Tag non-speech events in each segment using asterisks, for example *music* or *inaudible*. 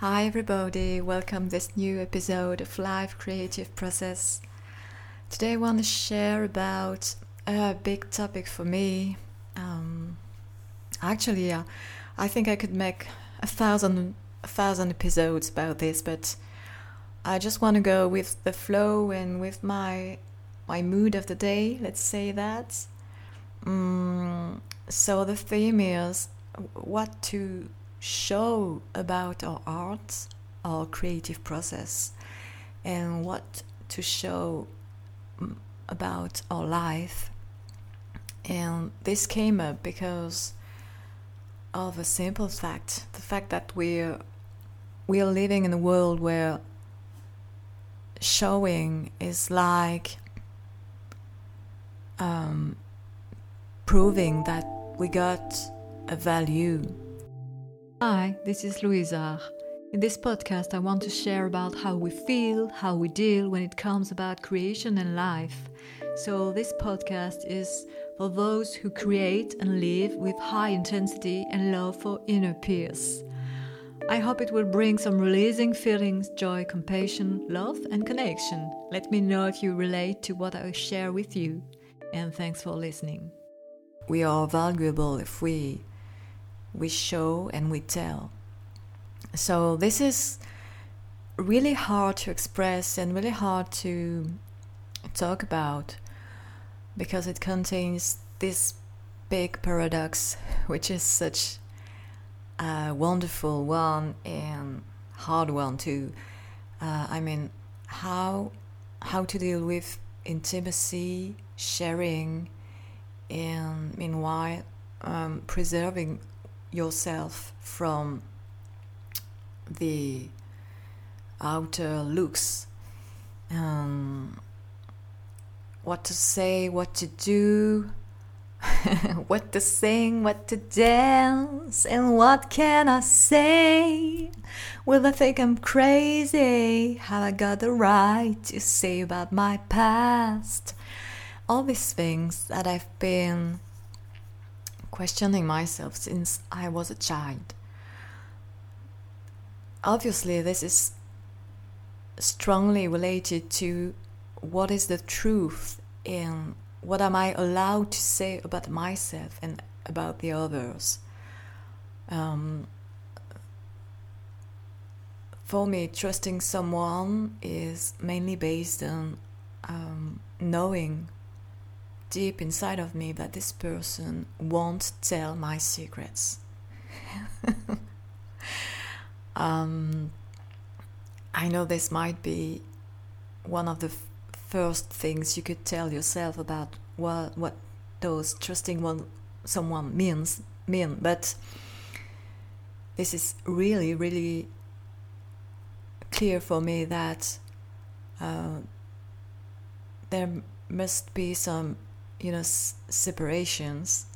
Hi everybody, welcome to this new episode of Life Creative Process. Today I want to share about a big topic for me. Um, actually, uh, I think I could make a thousand, a thousand episodes about this, but I just want to go with the flow and with my my mood of the day. Let's say that. Um, so the theme is what to show about our art, our creative process, and what to show mm, about our life. And this came up because of a simple fact the fact that we're, we are living in a world where showing is like um, proving that we got a value Hi, this is Louisa. In this podcast, I want to share about how we feel, how we deal when it comes about creation and life. So, this podcast is for those who create and live with high intensity and love for inner peace. I hope it will bring some releasing feelings, joy, compassion, love, and connection. Let me know if you relate to what I share with you. And thanks for listening. We are valuable if we we show and we tell. So this is really hard to express and really hard to talk about because it contains this big paradox, which is such a wonderful one and hard one too. Uh, I mean, how how to deal with intimacy, sharing, and meanwhile um, preserving yourself from the outer looks. Um, what to say, what to do, *laughs* what to sing, what to dance, and what can I say? Will I think I'm crazy? Have I got the right to say about my past? All these things that I've been questioning myself since I was a child. Obviously, this is strongly related to what is the truth in what am I allowed to say about myself and about the others. Um, for me, trusting someone is mainly based on um, knowing deep inside of me that this person won't tell my secrets. *laughs* um, I know this might be one of the f- first things you could tell yourself about what what those trusting one someone means mean, but this is really really clear for me that uh, there must be some you know s- separations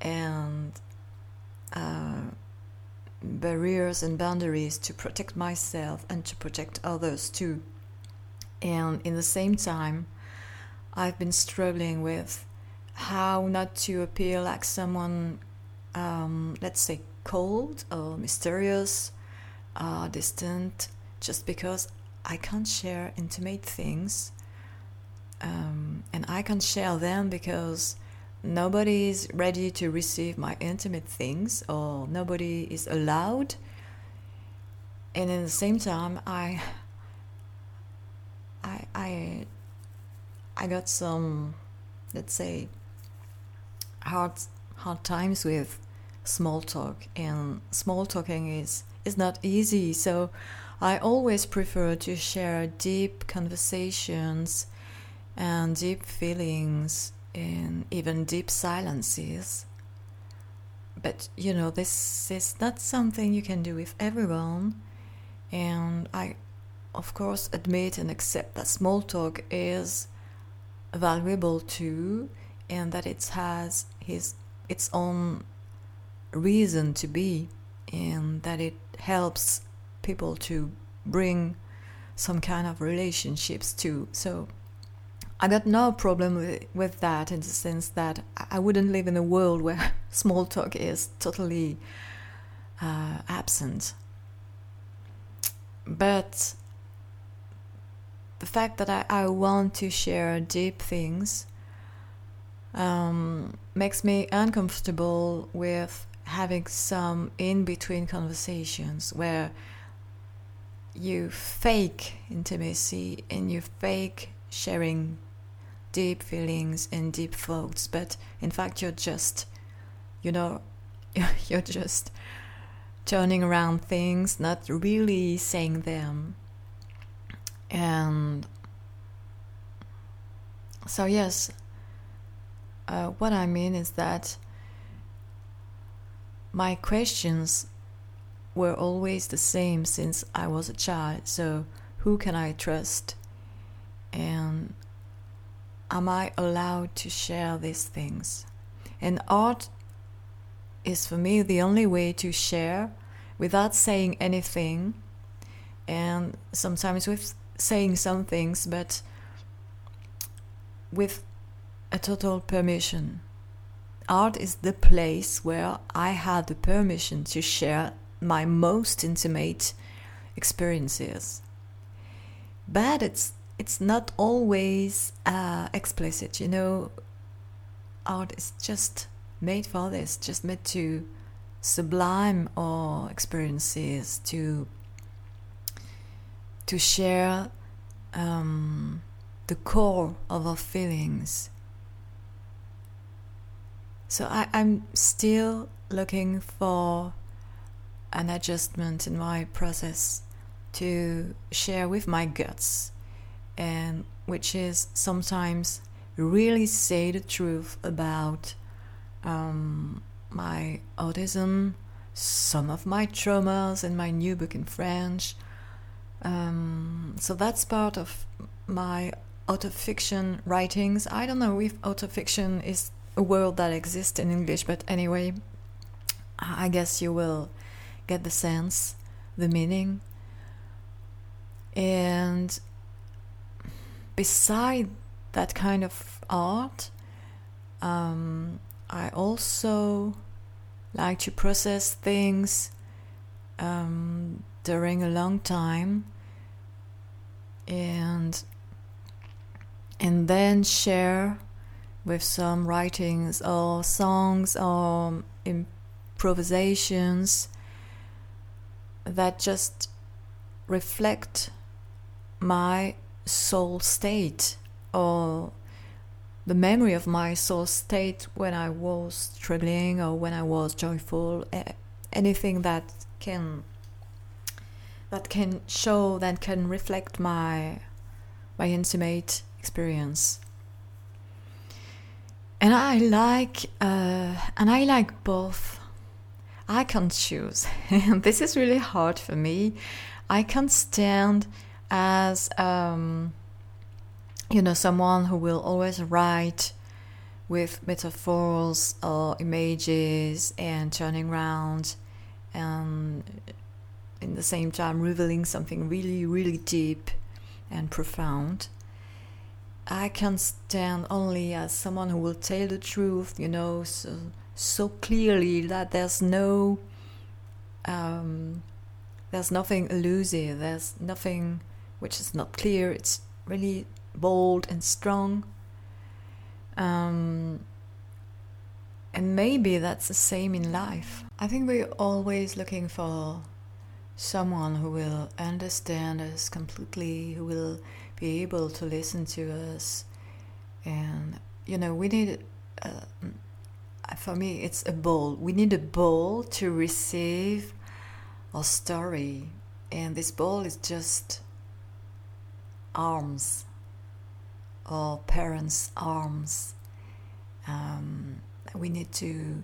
and uh, barriers and boundaries to protect myself and to protect others too. And in the same time i've been struggling with how not to appear like someone um, let's say cold or mysterious uh, distant just because i can't share intimate things um, and I can't share them because nobody is ready to receive my intimate things or nobody is allowed. And at the same time, I, I, I, I got some, let's say, hard hard times with small talk, and small talking is is not easy. So, I always prefer to share deep conversations and deep feelings and even deep silences. But you know, this is not something you can do with everyone, and I, of course, admit and accept that small talk is valuable too, and that it has his its own reason to be, and that it helps people to bring some kind of relationships too. So I got no problem with, that in the sense that I wouldn't live in a world where *laughs* small talk is totally uh, absent. but the fact that I, I want to share deep things um, makes me uncomfortable with having some in between conversations where you fake intimacy and you fake sharing deep feelings and deep thoughts, but in fact, you're just, you know, *laughs* you're just turning around things, not really saying them. And so, yes, uh, what I mean is that my questions were always the same since I was a child. So, who can I trust? And am I allowed to share these things? And art is for me the only way to share without saying anything, and sometimes with saying some things, but with a total permission. Art is the place where I had the permission to share my most intimate experiences. But it's it's not always uh, explicit, you know. Art is just made for this, just made to sublime our experiences, to to share um, the core of our feelings. So I, I'm still looking for an adjustment in my process to share with my guts, and which is sometimes really say the truth about um, my autism, some of my traumas, and my new book in French. Um, so that's part of my autofiction writings. I don't know if autofiction is a word that exists in English, but anyway, I guess you will get the sense, the meaning. And beside that kind of art, um, I also like to process things um, during a long time and and then share with some writings or songs or improvisations that just reflect my soul state or the memory of my soul state when I was struggling or when I was joyful, anything that can that can show that can reflect my my intimate experience. And I like uh, and I like both. I can't choose. *laughs* this is really hard for me. I can't stand as um, you know, someone who will always write with metaphors or images and turning around and in the same time revealing something really, really deep and profound. I can stand only as someone who will tell the truth, you know, so, so clearly that there's no, um, there's nothing elusive, there's nothing which is not clear. It's really bold and strong. Um, and maybe that's the same in life. I think we're always looking for someone who will understand us completely, who will be able to listen to us. And, you know, we need, uh, for me, it's a bowl. We need a bowl to receive our story. And this bowl is just arms or parents' arms. Um, we need to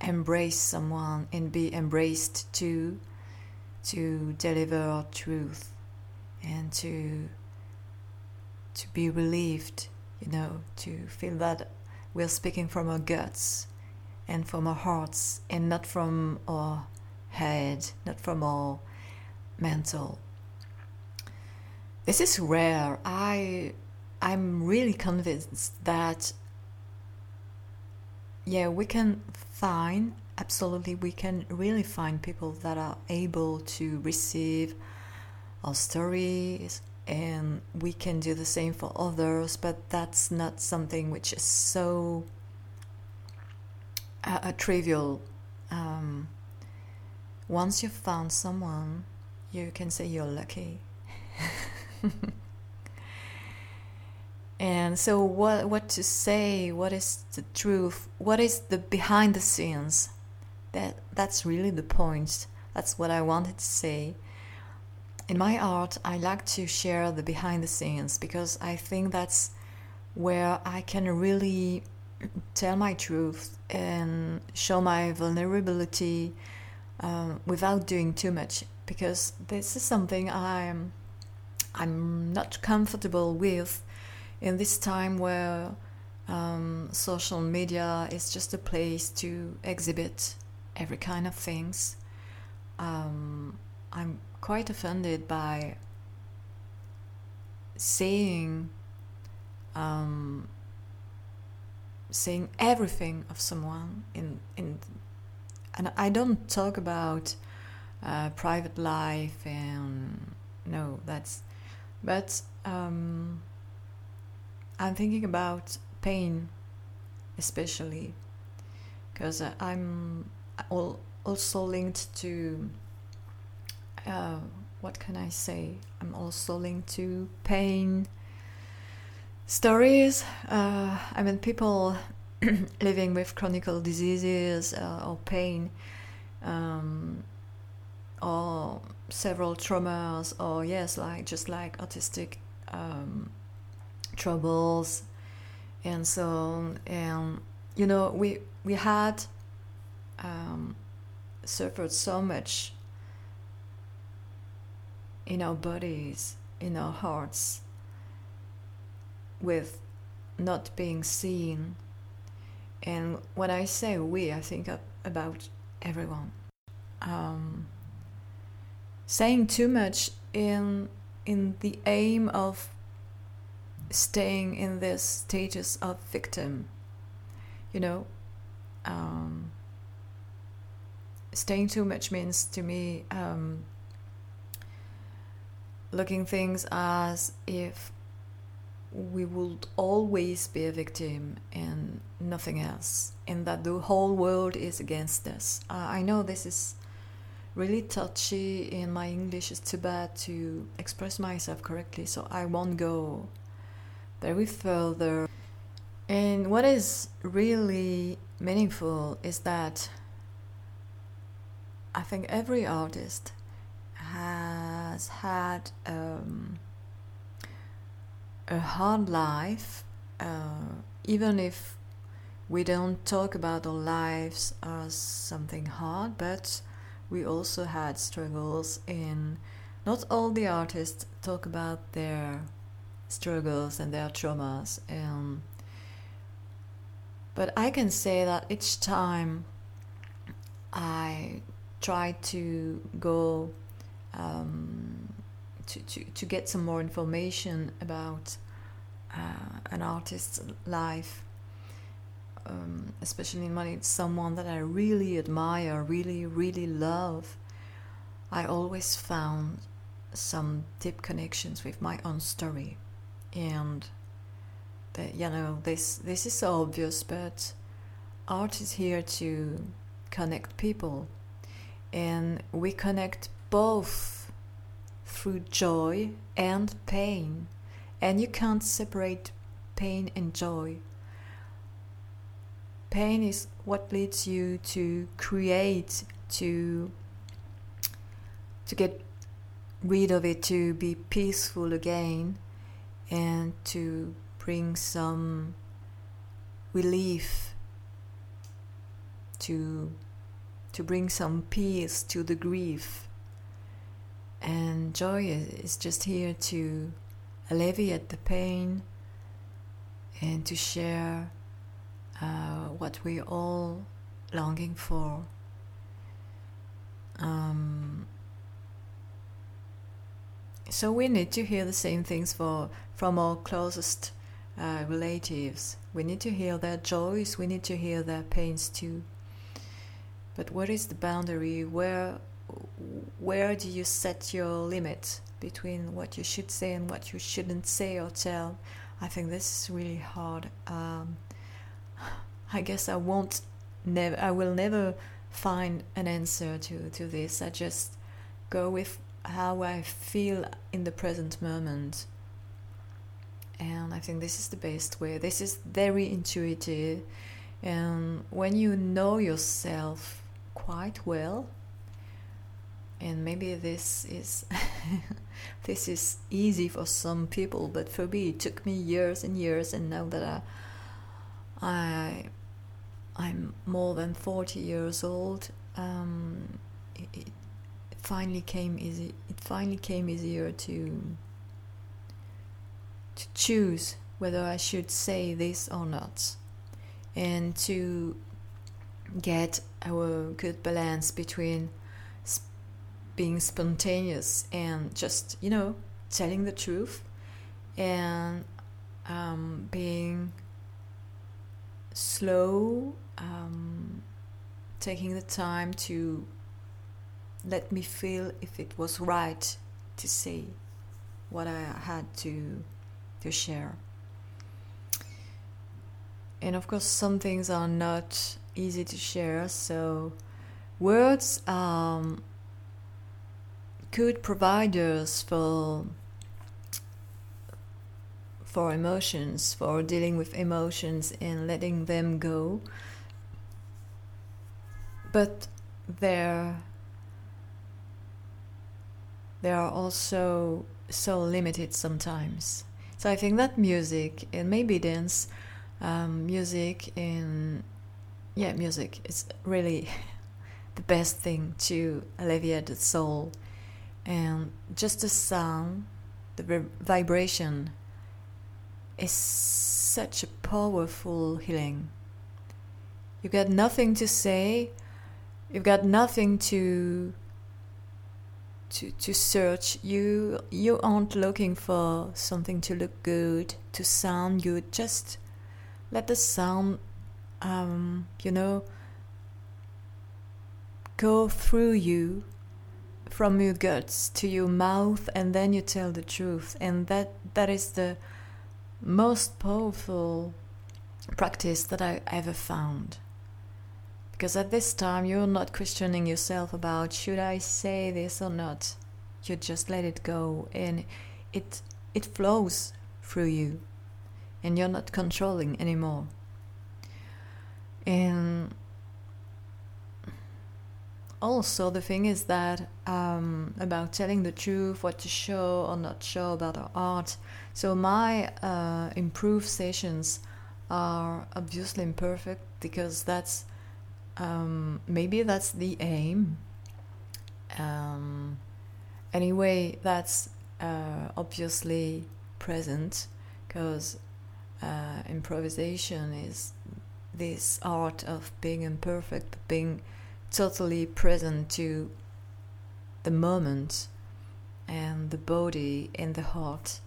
embrace someone and be embraced too, to deliver truth and to to be relieved, you know, to feel that we're speaking from our guts and from our hearts and not from our head, not from our mental. This is rare. I I'm really convinced that yeah, we can find absolutely we can really find people that are able to receive our stories and we can do the same for others, but that's not something which is so uh, a trivial. Um, once you've found someone, you can say you're lucky. *laughs* *laughs* and so, what what to say? What is the truth? What is the behind the scenes? That that's really the point. That's what I wanted to say in my art, I like to share the behind the scenes because I think that's where I can really tell my truth and show my vulnerability um, without doing too much. Because this is something I'm I'm not comfortable with in this time where um, social media is just a place to exhibit every kind of things. Um, I'm quite offended by seeing um, seeing everything of someone in in and I don't talk about uh, private life and no that's but um, I'm thinking about pain especially because I'm also linked to uh, what can I say? I'm also linked to pain stories. Uh, I mean, people *clears throat* living with chronic diseases uh, or pain, um, or several traumas, or yes, like just like autistic um, troubles, and so on. and you know we we had um, suffered so much in our bodies, in our hearts, with not being seen. And when I say we, I think about everyone. Um, saying too much in in the aim of staying in this status of victim, you know. Um, staying too much means to me um, looking things as if we would always be a victim and nothing else, and that the whole world is against us. Uh, I know this is really touchy, and my English is too bad to express myself correctly, so I won't go very further. And what is really meaningful is that I think every artist has had um, a hard life, uh, even if we don't talk about our lives as something hard, but we also had struggles in not all the artists talk about their struggles and their traumas and but I can say that each time I try to go um, to, to, to get some more information about uh, an artist's life, um, especially when it's someone that I really admire, really, really love. I always found some deep connections with my own story, and that you know this this is obvious, but art is here to connect people, and we connect both through joy and pain, and you can't separate pain and joy. Pain is what leads you to create, to to get rid of it, to be peaceful again, and to bring some relief to to bring some peace to the grief. And joy is just here to alleviate the pain and to share uh, what we're all longing for. Um, so we need to hear the same things for from our closest uh, relatives. We need to hear their joys. We need to hear their pains too. But what is the boundary? Where where do you set your limit? between what you should say and what you shouldn't say or tell. I think this is really hard. Um, I guess I won't never I will never find an answer to, to this. I just go with how I feel in the present moment. And I think this is the best way. This is very intuitive. And when you know yourself quite well, and maybe this is *laughs* this is easy for some people, but for me it took me years and years. And now that I I I'm more than 40 years old. Um, it, it, finally came easy. It finally came easier to to choose whether I should say this or not, and to get our good balance between sp- being spontaneous and just you know telling the truth and um, being slow um, taking the time to let me feel if it was right to say what I had to to share. And of course, some things are not easy to share. So, words um, provide us for for emotions, for dealing with emotions and letting them go but they're they are also so limited sometimes. So I think that music and maybe dance, um, music and yeah, music is really *laughs* the best thing to alleviate the soul, and just the sound, the vibration, is such a powerful healing. You've got nothing to say. You've got nothing to to to search. You you aren't looking for something to look good to sound good. Just let the sound um, you know go through you from your guts to your mouth and then you tell the truth. And that that is the most powerful practice that I ever found because at this time, you're not questioning yourself about should I say this or not. You just let it go and it it flows through you and you're not controlling anymore. And also the thing is that um, about telling the truth, what to show or not show about our art. So my uh, improved sessions are obviously imperfect because that's um, maybe that's the aim. Um, anyway, that's uh, obviously present because uh, improvisation is this art of being imperfect, but being totally present to the moment and the body and the heart.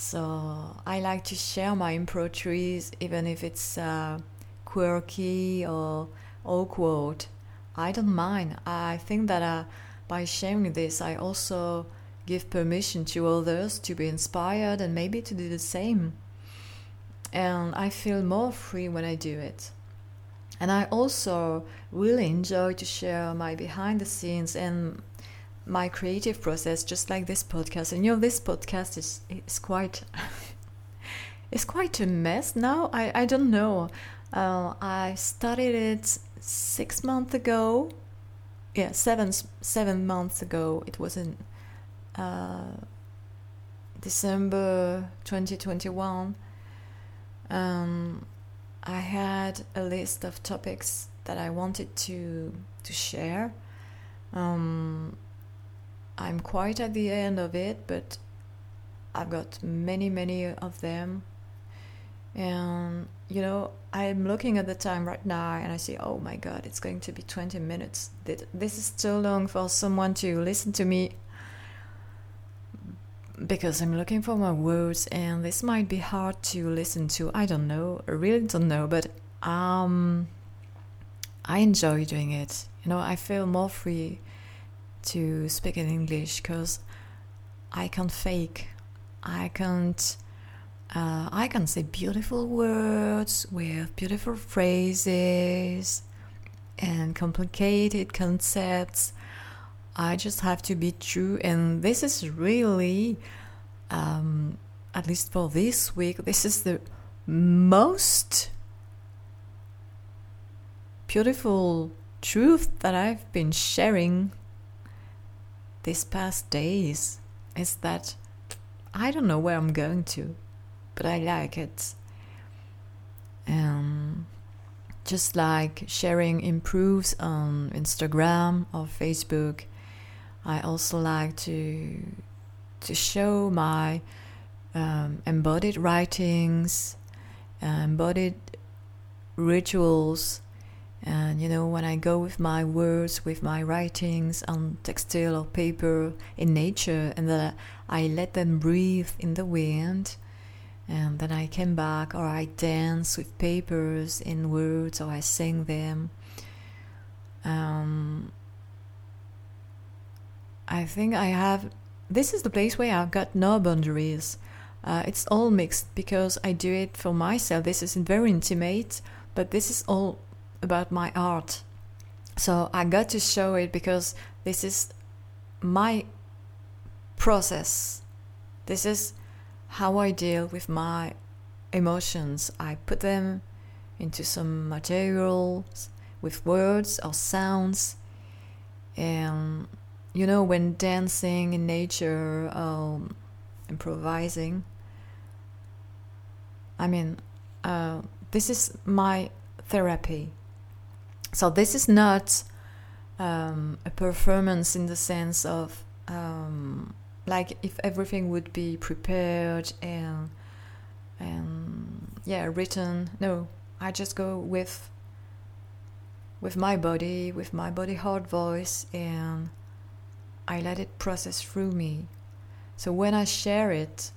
So I like to share my improv trees, even if it's uh, quirky or awkward. I don't mind. I think that uh, by sharing this, I also give permission to others to be inspired and maybe to do the same. And I feel more free when I do it. And I also really enjoy to share my behind the scenes and my creative process, just like this podcast. And you know, this podcast is is quite *laughs* it's quite a mess now. I I don't know. Uh, I started it six months ago. Yeah, seven seven months ago. It was in uh, December 2021. Um, I had a list of topics that I wanted to to share. Um, I'm quite at the end of it, but I've got many, many of them and, you know, I'm looking at the time right now and I see, oh my god, it's going to be 20 minutes. This is too long for someone to listen to me because I'm looking for my words and this might be hard to listen to. I don't know. I really don't know, but um I enjoy doing it. You know, I feel more free to speak in English because I can't fake. I can't. Uh, I can say beautiful words with beautiful phrases and complicated concepts. I just have to be true, and this is really, um, at least for this week, this is the most beautiful truth that I've been sharing these past days is that I don't know where I'm going to, but I like it. Um, just like sharing improves on Instagram or Facebook, I also like to to show my um, embodied writings, uh, embodied rituals and you know, when I go with my words, with my writings on textile or paper in nature, and I let them breathe in the wind, and then I come back, or I dance with papers in words, or I sing them. Um, I think I have. This is the place where I've got no boundaries. Uh, it's all mixed because I do it for myself. This is very intimate, but this is all about my art. So I got to show it because this is my process. This is how I deal with my emotions. I put them into some materials with words or sounds. And you know, when dancing in nature, um, improvising, I mean, uh, this is my therapy. So this is not um, a performance in the sense of um, like if everything would be prepared and and yeah written. No, I just go with with my body, with my body heart voice, and I let it process through me. So when I share it,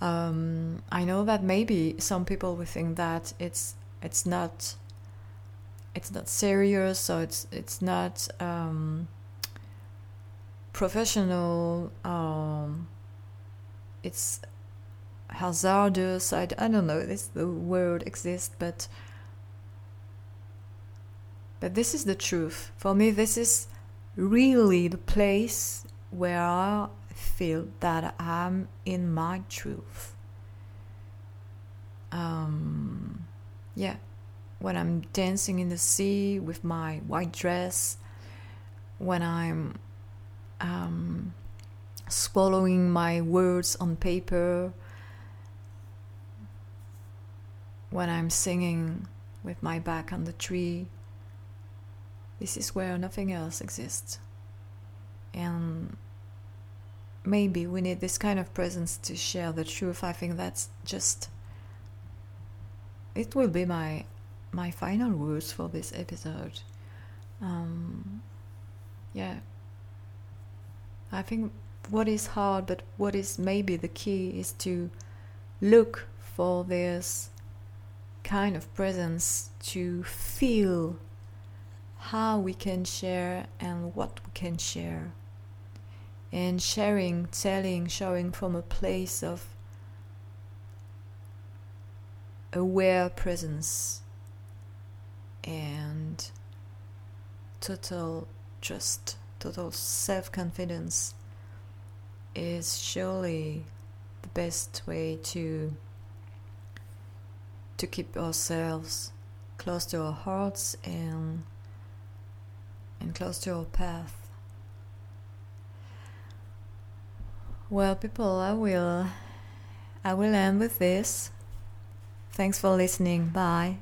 um, I know that maybe some people will think that it's it's not it's not serious, so it's it's not um, professional. Um, it's hazardous. I, I don't know if the word exists, but but this is the truth. For me, this is really the place where I feel that I'm in my truth. Um, yeah when I'm dancing in the sea with my white dress, when I'm um, swallowing my words on paper, when I'm singing with my back on the tree. This is where nothing else exists. And maybe we need this kind of presence to share the truth. I think that's just. It will be my my final words for this episode. Um, yeah, I think what is hard, but what is maybe the key is to look for this kind of presence to feel how we can share and what we can share. And sharing, telling, showing from a place of aware presence and total trust, total self confidence is surely the best way to to keep ourselves close to our hearts and and close to our path. Well, people, I will I will end with this. Thanks for listening. Bye.